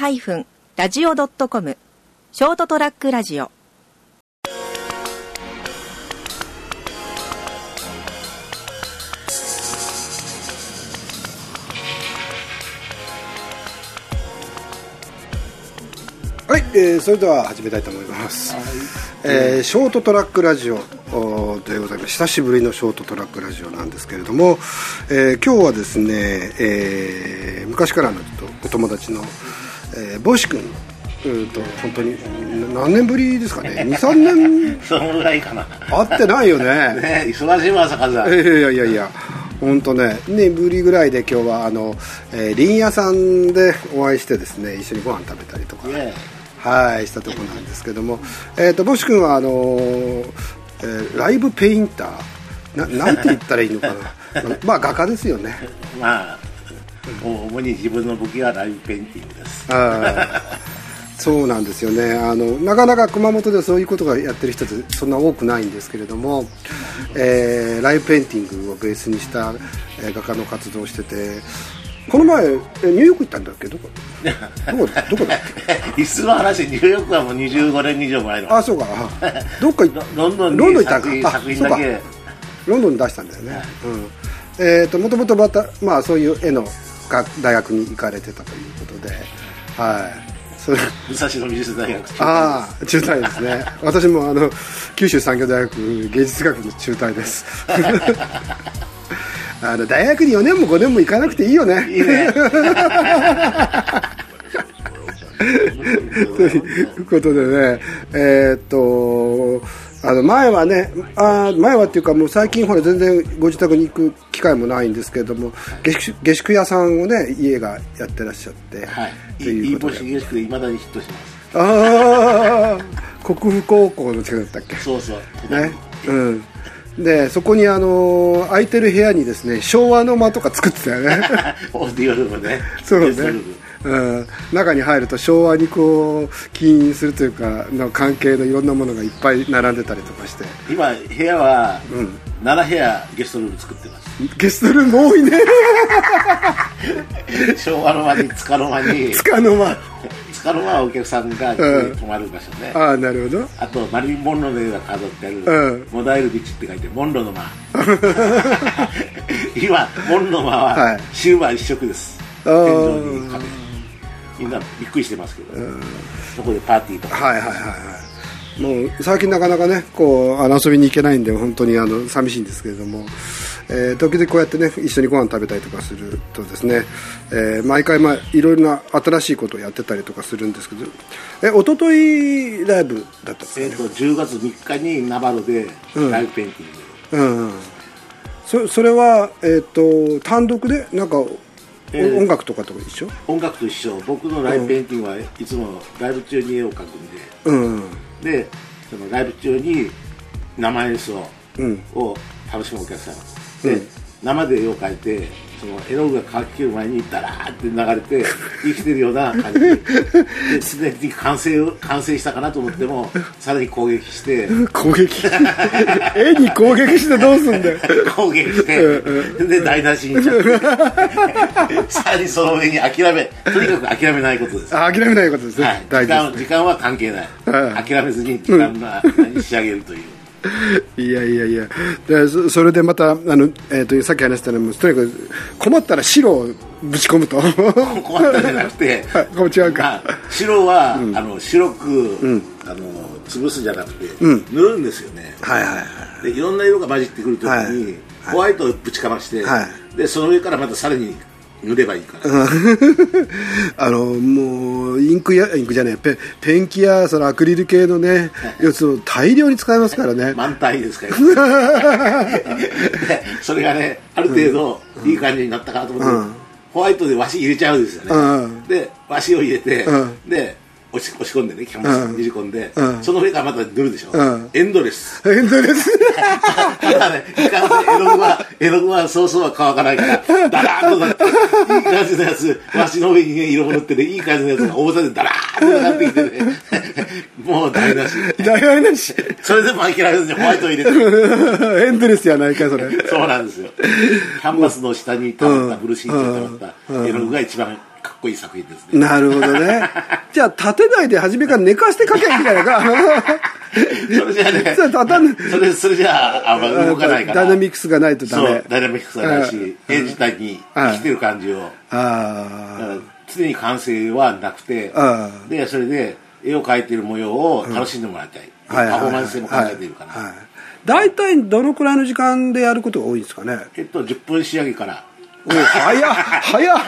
ST-radio.com ショートトラックラジオ。はい、えーそれでは始めたいと思います、えーショートトラックラジオでございます久しぶりのショートトラックラジオなんですけれども、えー今日はですね、えー昔からのちょっとお友達の、えー、ボ君。うんと本当に何年ぶりですかね？23年？そのぐらいかな。会ってないよね。ね忙しいわ、朝風いやいやいやいや本当ね年ぶりぐらいで今日はあの、えー、林屋さんでお会いしてですね一緒にご飯食べたりとか、ねはいしたところなんですけども、えー、とボシ君はあのーえーライブペインター？ななんて言ったらいいのかな？まあ画家ですよね。まあ、主に自分の武器はライブペインティングです。そうなんですよね。あのなかなか熊本でそういうことがやってる人ってそんな多くないんですけれども、えーライブペインティングをベースにした、えー画家の活動をしててこの前えニューヨーク行ったんだっけ？どこ？どこ？どこだっけ？いつの話、ニューヨークはもう25年以上前の。あそうか。あどっか行っロンドンにロンドン行ったんかあ作品だロンドンに出したんだよね、うん、えっ、ともともとまたまあそういう絵のが大学に行かれてたということではい。それ武蔵野美術大学ああ中退ですね。私もあの九州産業大学芸術学部中退です。あの大学に4年も5年も行かなくていいよね。いいね。ということでねえーっとあの前はねあー前はっていうかもう最近ほら全然ご自宅に行く機会もないんですけれども下宿下宿屋さんをね家がやってらっしゃって、はい。といいいうことで星景色で未だにヒットします。ああ国府高校の近くだったっけそうそう。ね、うん。で、そこにあの空いてる部屋にですね、昭和の間とか作ってたよね。オーディオルームね。そうね。うん、中に入ると昭和にこう起因するというかの関係のいろんなものがいっぱい並んでたりとかして。今、部屋はうん。7部屋ゲストルーム作ってます。ゲストルーム多いね。昭和の間に塚の間に、つかの間。塚の間はお客さんが泊まる場所ね。ああなるほど。あとマリリン・モンローの絵が飾ってある、うん。モダイルビッチって書いてモンローの間。今モンローの間ははい。シルバー一色です、あー天井に壁みんなびっくりしてますけど、そこでパーティーとか。はいはいはいはい。もう最近なかなかねこうあの遊びに行けないんで本当にあの寂しいんですけれども、えー時々こうやってね一緒にご飯食べたりとかするとですね、えー毎回まあいろいろな新しいことをやってたりとかするんですけど。え一昨日ライブだったんですかね？えー、と10月3日にナバロでうん。ライブペインティング、うんうん。そそれは、えー、と単独でなんか、おえー。音楽とかと一緒？音楽と一緒。僕のライブペインティングはいつもライブ中に絵を描くんうん。ででそのライブ中に生演奏うん。を楽しむお客さん。で、うん。生で絵を描いてその絵の具が描き切る前にダラーって流れて 生きてるような感じですでに完成を完成したかなと思っても さらに攻撃して。攻撃。絵に攻撃してどうすんだよ。攻撃してで台無しにしちゃってさらにその上に諦めとにかく諦めないことです。あ諦めないことですね、はい、大時間は関係ない、はい諦めずに時間がに仕上げるという、いやいやいや。でそそれでまたあの、えー、とさっき話したのもとにかく困ったら白をぶち込むと。困ったんじゃなくて 違うか。まあ白は、あの白く、あの潰すじゃなくて、うん。塗るんですよね。はいはいはいでいろんな色が混じってくるときに、はいホワイトをぶちかまして、はでその上からまたさらに塗ればいいから、あのもうインクやインクじゃないペペンキやそのアクリル系のねやつを大量に使いますからね。満タンですから、で それがねある程度いい感じになったかなと思って、うん。ホワイトで和紙入れちゃうんですよね、うん。で和紙を入れて、うん。で押し押し込んでねキャンバスにねじ込んで、うん。その上からまた塗るでしょ、うん。エンドレス。エンドレス。ただね、いかんせん絵の具は、絵の具はそうそうは乾かないから、ダラーンとなって、いい感じのやつ、わしの上にね、色を塗ってね、いい感じのやつが重さでダラーンとなってきてね、もう台無し。大変なし。それでも諦めずにホワイトを入れて、エンドレスやないかそれ。そうなんですよ。キャンバスの下に溜まった、ブルーシートに溜まった絵の具が一番こいい作品ですね。なるほどね。じゃあ立てないで初めから寝かして書けばいいん じゃないか。それじゃあね。それそれそれじゃああんま動かないから。ダイナミックスがないとダそメうダイナミックスがないし絵自体に生きてる感じを。あだから常に完成はなくてあでそれで絵を描いてる模様を楽しんでもらいたい、あはいはい。パフォーマンス性も考えているから、はいはい。大体どのくらいの時間でやることが多いんですかね？えっと10分仕上げからお早っ早っ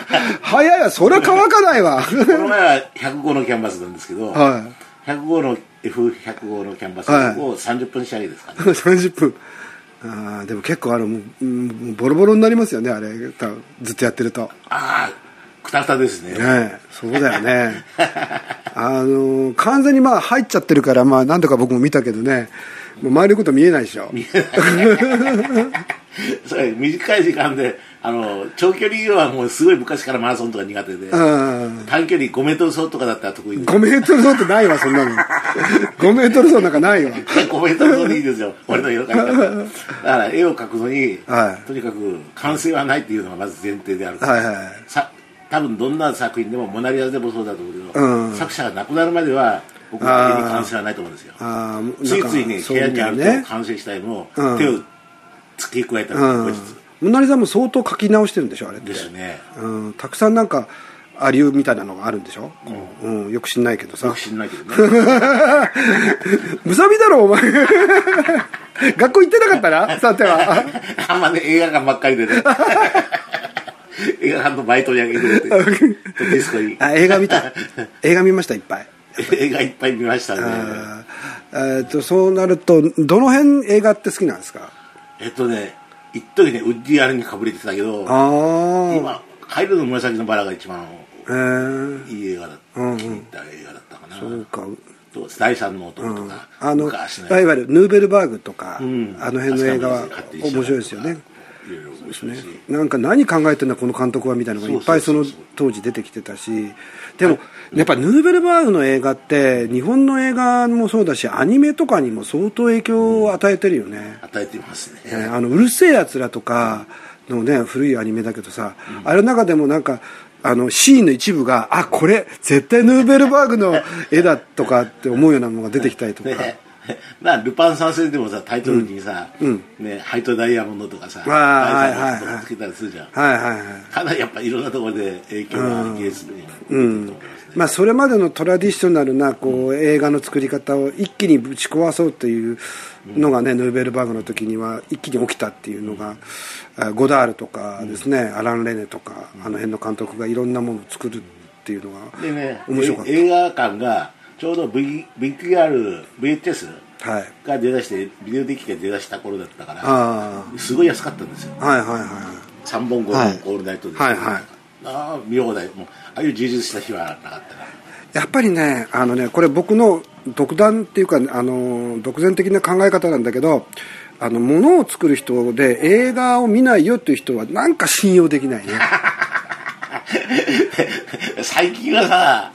早いわそれは乾かないわ。この前は105のキャンバスなんですけど、は105の F105 のキャンバスはいを30分仕上げですかね、い30分。ああでも結構あのもうボロボロになりますよねあれ。ずっとやってると。ああくたくたですね。ねえそうだよね。あの完全にまあ入っちゃってるからまあ何度か僕も見たけどねもう周りのこと見えないでしょ。それ短い時間であの長距離はもうすごい昔からマラソンとか苦手でうん短距離5メートル走とかだったら得意で。す5メートル走ってないわそんなの。5メートル走なんかないわ。5メートル走でいいですよ。俺の絵の描き方だから絵を描くのに、はい。とにかく完成はないっていうのがまず前提であるはいはい。さ多分どんな作品でも「モナ・リザ」でもそうだと思うけど、うん。作者が亡くなるまでは僕は絵に完成はないと思うんですよ。ついついね部屋にあるとね。完成したいのをうん手を付け加えたりうん。後日モナリザも相当書き直してるんでしょあれって。ですね。うん、たくさんなんかアリみたいなのがあるんでしょ、うん。よく知んないけどさ。よく知んないけどね。むさびだろお前。学校行ってなかったな さては。あんまね映画館ばっかりでね。映画館のバイトにあげてくれて。ディスコに。あ映画見た。映画見ましたいっぱい 映画いっぱい見ましたね。えーとそうなるとどの辺映画って好きなんですか？えっとね一時ねウッディ・アレンにかぶれてたけど今「カイルの紫のバラ」が一番えー、いい映画だった、うんうん気に入った映画だったかな。そうか。と第三の男とか、あのいわゆるヌーベルバーグとか、うん。あの辺の映画は面白いですよね。いろいろ面白いし、なんか何考えてんだこの監督はみたいなのがいっぱいその当時出てきてたし。でもやっぱヌーベルバーグの映画って日本の映画もそうだしアニメとかにも相当影響を与えてるよね、与えてますね、ねあのうるせえやつらとかのね古いアニメだけどさ、あれの中でもなんかあのシーンの一部があこれ絶対ヌーベルバーグの絵だとかって思うようなのが出てきたりとか、ね なルパン三世でもさタイトルにさ、ね、ハイトダイヤモンドとかさ、ダイヤモンドとかつけたりするじゃん、はいはいはい。かなりやっぱいろんなところで影響が芸術にうん。まあ、それまでのトラディショナルなこう映画の作り方を一気にぶち壊そうというのがね、ヌーベルバーグの時には一気に起きたっていうのが、あゴダールとかですね、アラン・レネとか、あの辺の監督がいろんなものを作るっていうのが面白かった。え映画館がちょうど、v、VTR VHS はい。が出だしてビデオデッキが出だした頃だったからあすごい安かったんですよ。あはいはいはい。3本5はい。本オールナイトで、はいはい。ああ見放題。もうああいう充実した日はなかったな。やっぱりねあのねこれ僕の独断っていうかあの独善的な考え方なんだけどあの物を作る人で映画を見ないよっていう人はなんか信用できないね 最近はさ、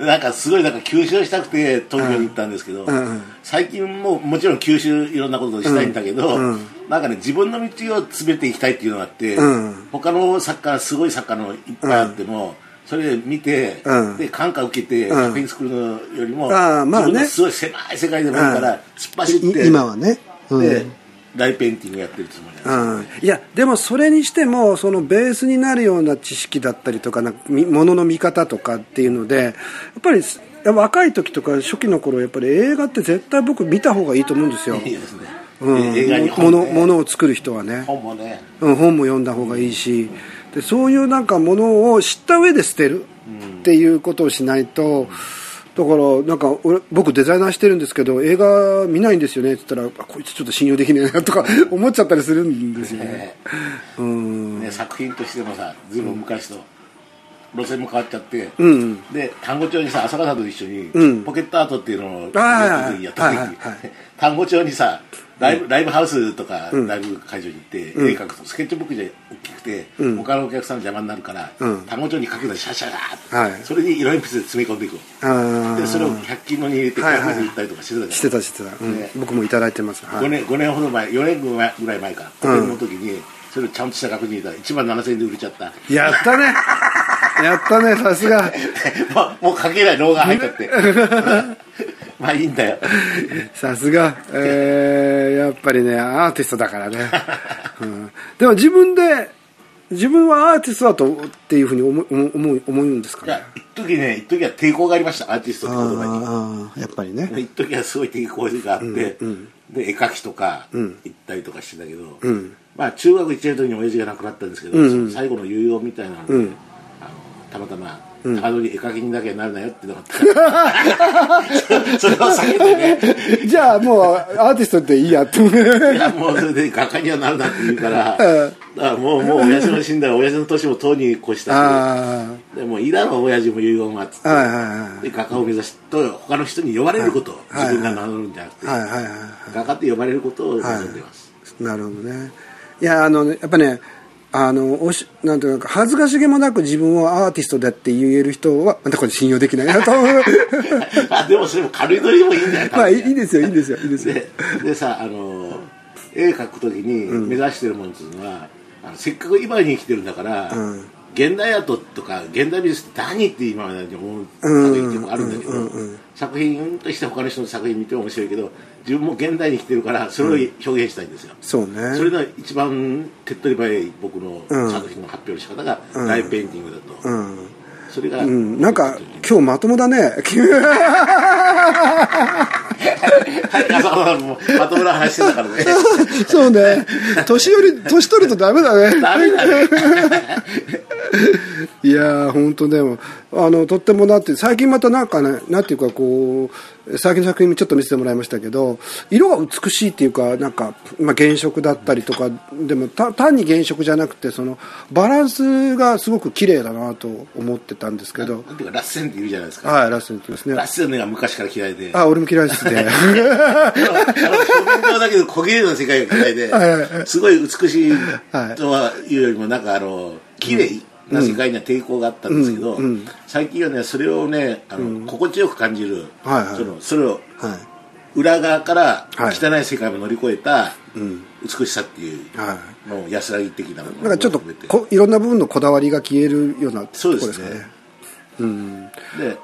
うなんかすごいなんか吸収したくて東京に行ったんですけど、うん。うん最近ももちろん吸収いろんなことをしたいんだけど、うん。うんなんかね自分の道を詰めていきたいっていうのがあって、うん。他の作家すごい作家のいっぱいあっても、それで見て、うん。で感化受けてうん。作品作るのよりも、あーまあね。すごい狭い世界でもいいから、うん。突っ走ってい今はね、うん。で大ペインティングやってるつもりなんです。うん、いやでもそれにしてもそのベースになるような知識だったりとかなんかみものの見方とかっていうのでやっぱりす若い時とか初期の頃やっぱり映画って絶対僕見た方がいいと思うんですよ、いいですね、うん、映画にも本ね。のものを作る人はね、本もね。うん、本も読んだ方がいいしでそういうなんかものを知った上で捨てるっていうことをしないと、だからなんか俺僕デザイナーしてるんですけど映画見ないんですよねって言ったらあこいつちょっと信用できねえなとか 思っちゃったりするんですよね。ねうん。ね、作品としてもさずいぶん昔と路線も変わっちゃって、うんで単語帳にさ浅香さんと一緒に、うん。ポケットアートっていうのをやった時はいはいはい。単語帳にさライブ,、ライブハウスとかライブ会場に行って、絵描くとスケッチブックじゃ大きくて、うん。他のお客さんの邪魔になるから、うん。単語帳に書くのにシャシャシャはい。それに色鉛筆で詰め込んでいくでそれを100均のに入れてはいはい。100円で売ったりとかしてたじゃんしてたしてた、僕もいただいてます、はい。5年 ,5 年ほど前4年ぐらい前か。個展の時にそれをちゃんとした額に入れた。ら1万7000円で売れちゃった。やったね。やったねさすが。まあ、もう書けない脳が入っちゃって。まあいいんだよ。さすが、えー、や。っぱりねアーティストだからね、うん、でも自分で自分はアーティストだとっていうふうに思う思う思うんですかね。いや、一時ね、一時は抵抗がありました、アーティストって言葉に。やっぱりね。一時はすごい抵抗があって、で絵描きとか行ったりとかしてたけど、まあ中学1年の時に親父が亡くなったんですけど、その最後の有用みたいなので、あのたまたま高取り絵描きにだけなるなよってのがあって それを避けてね。じゃあもうアーティストっていいやっていやもうそれで画家にはなるなって言うから、もうもう親父の死んだら親父の年もとうに越したで。もいいだろう親父も遺言はっつって、あはいはいはい。で画家を目指すと他の人に呼ばれることを自分が名乗るんじゃなくて、はいはいはい画家って呼ばれることを望んでます、なるほどね。いやあのやっぱねあのおしなんていうか恥ずかしげもなく自分をアーティストだって言える人はまたこれ信用できないなと。思 うまあでもそれも軽いノリでもいいんだよまあいいですよいいですよいいですよ。ででさあの絵描く時に目指してるものっていうのは、あのせっかく今に生きてるんだから、ん現代アートとか現代美術って何って今までに思う作品ってもあるんだけど、作品として他の人の作品見ても面白いけど自分も現代に生きてるからそれを表現したいんですよ、そうね。それが一番手っ取り早い僕のうん。作品の発表の仕方がライブペインティングだと、うん。それが、うん、なんか今日まともだね。まともな話してたからね。そうね。年寄り年取るとダメだね。ダメだね いやー本当でもあのとってもだって最近またなんかねなんていうかこう最近の作品もちょっと見せてもらいましたけど色が美しいっていうかなんか、まあ、原色だったりとかでもた単に原色じゃなくてそのバランスがすごく綺麗だなと思ってたんですけど。なんていうかラッセンって言うじゃないですか。はいラストに行きますね。ラッセンが昔から嫌いで。あ俺も嫌いですね。だけど小綺麗な世界が嫌いではいはいはすごい美しいはいとはいうよりもなんかあの綺麗な世界には抵抗があったんですけど、最近はねそれをねあの、心地よく感じる、はいはい。そのそれをはい。裏側からはい。汚い世界も乗り越えた美しさっていうはいのを安らぎ的なものをなんかちょっとこいろんな部分のこだわりが消えるようなとこそうろですね。ですかね。うん。で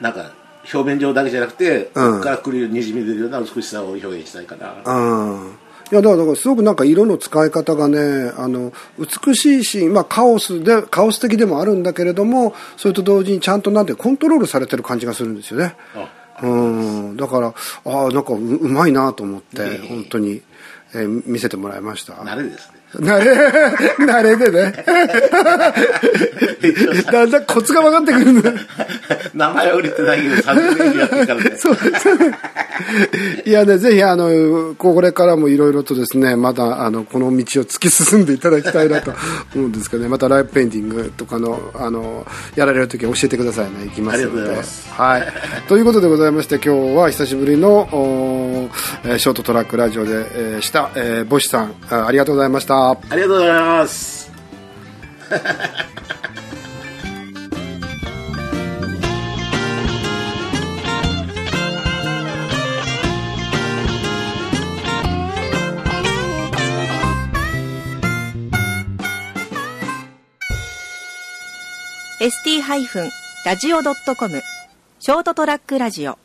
なんか表面上だけじゃなくて、うん。ここから来るにじみ出るような美しさを表現したいかな、うんいやだからすごくなんか色の使い方がねあの美しいし、まあ、カオスでカオス的でもあるんだけれどもそれと同時にちゃんとなんてコントロールされてる感じがするんですよね。うん。だからああなんかううまいなと思って本当に、えー見せてもらいました。慣れですね慣れ 慣れでね だんだんコツが分かってくるんだ名前は売れてないけど30年以上やってるからね そういやね、ぜひ、あの、これからもいろいろとですね、まだ、あの、この道を突き進んでいただきたいなと思うんですけどね、またライブペインティングとかの、あの、やられるときは教えてくださいね、行きますのありがとうござで。いますはい。ということでございまして、今日は久しぶりの、ショートトラックラジオで、えーした、えー、ボシさんあ、ありがとうございました。ありがとうございます。ST-radio.com ショートトラックラジオ。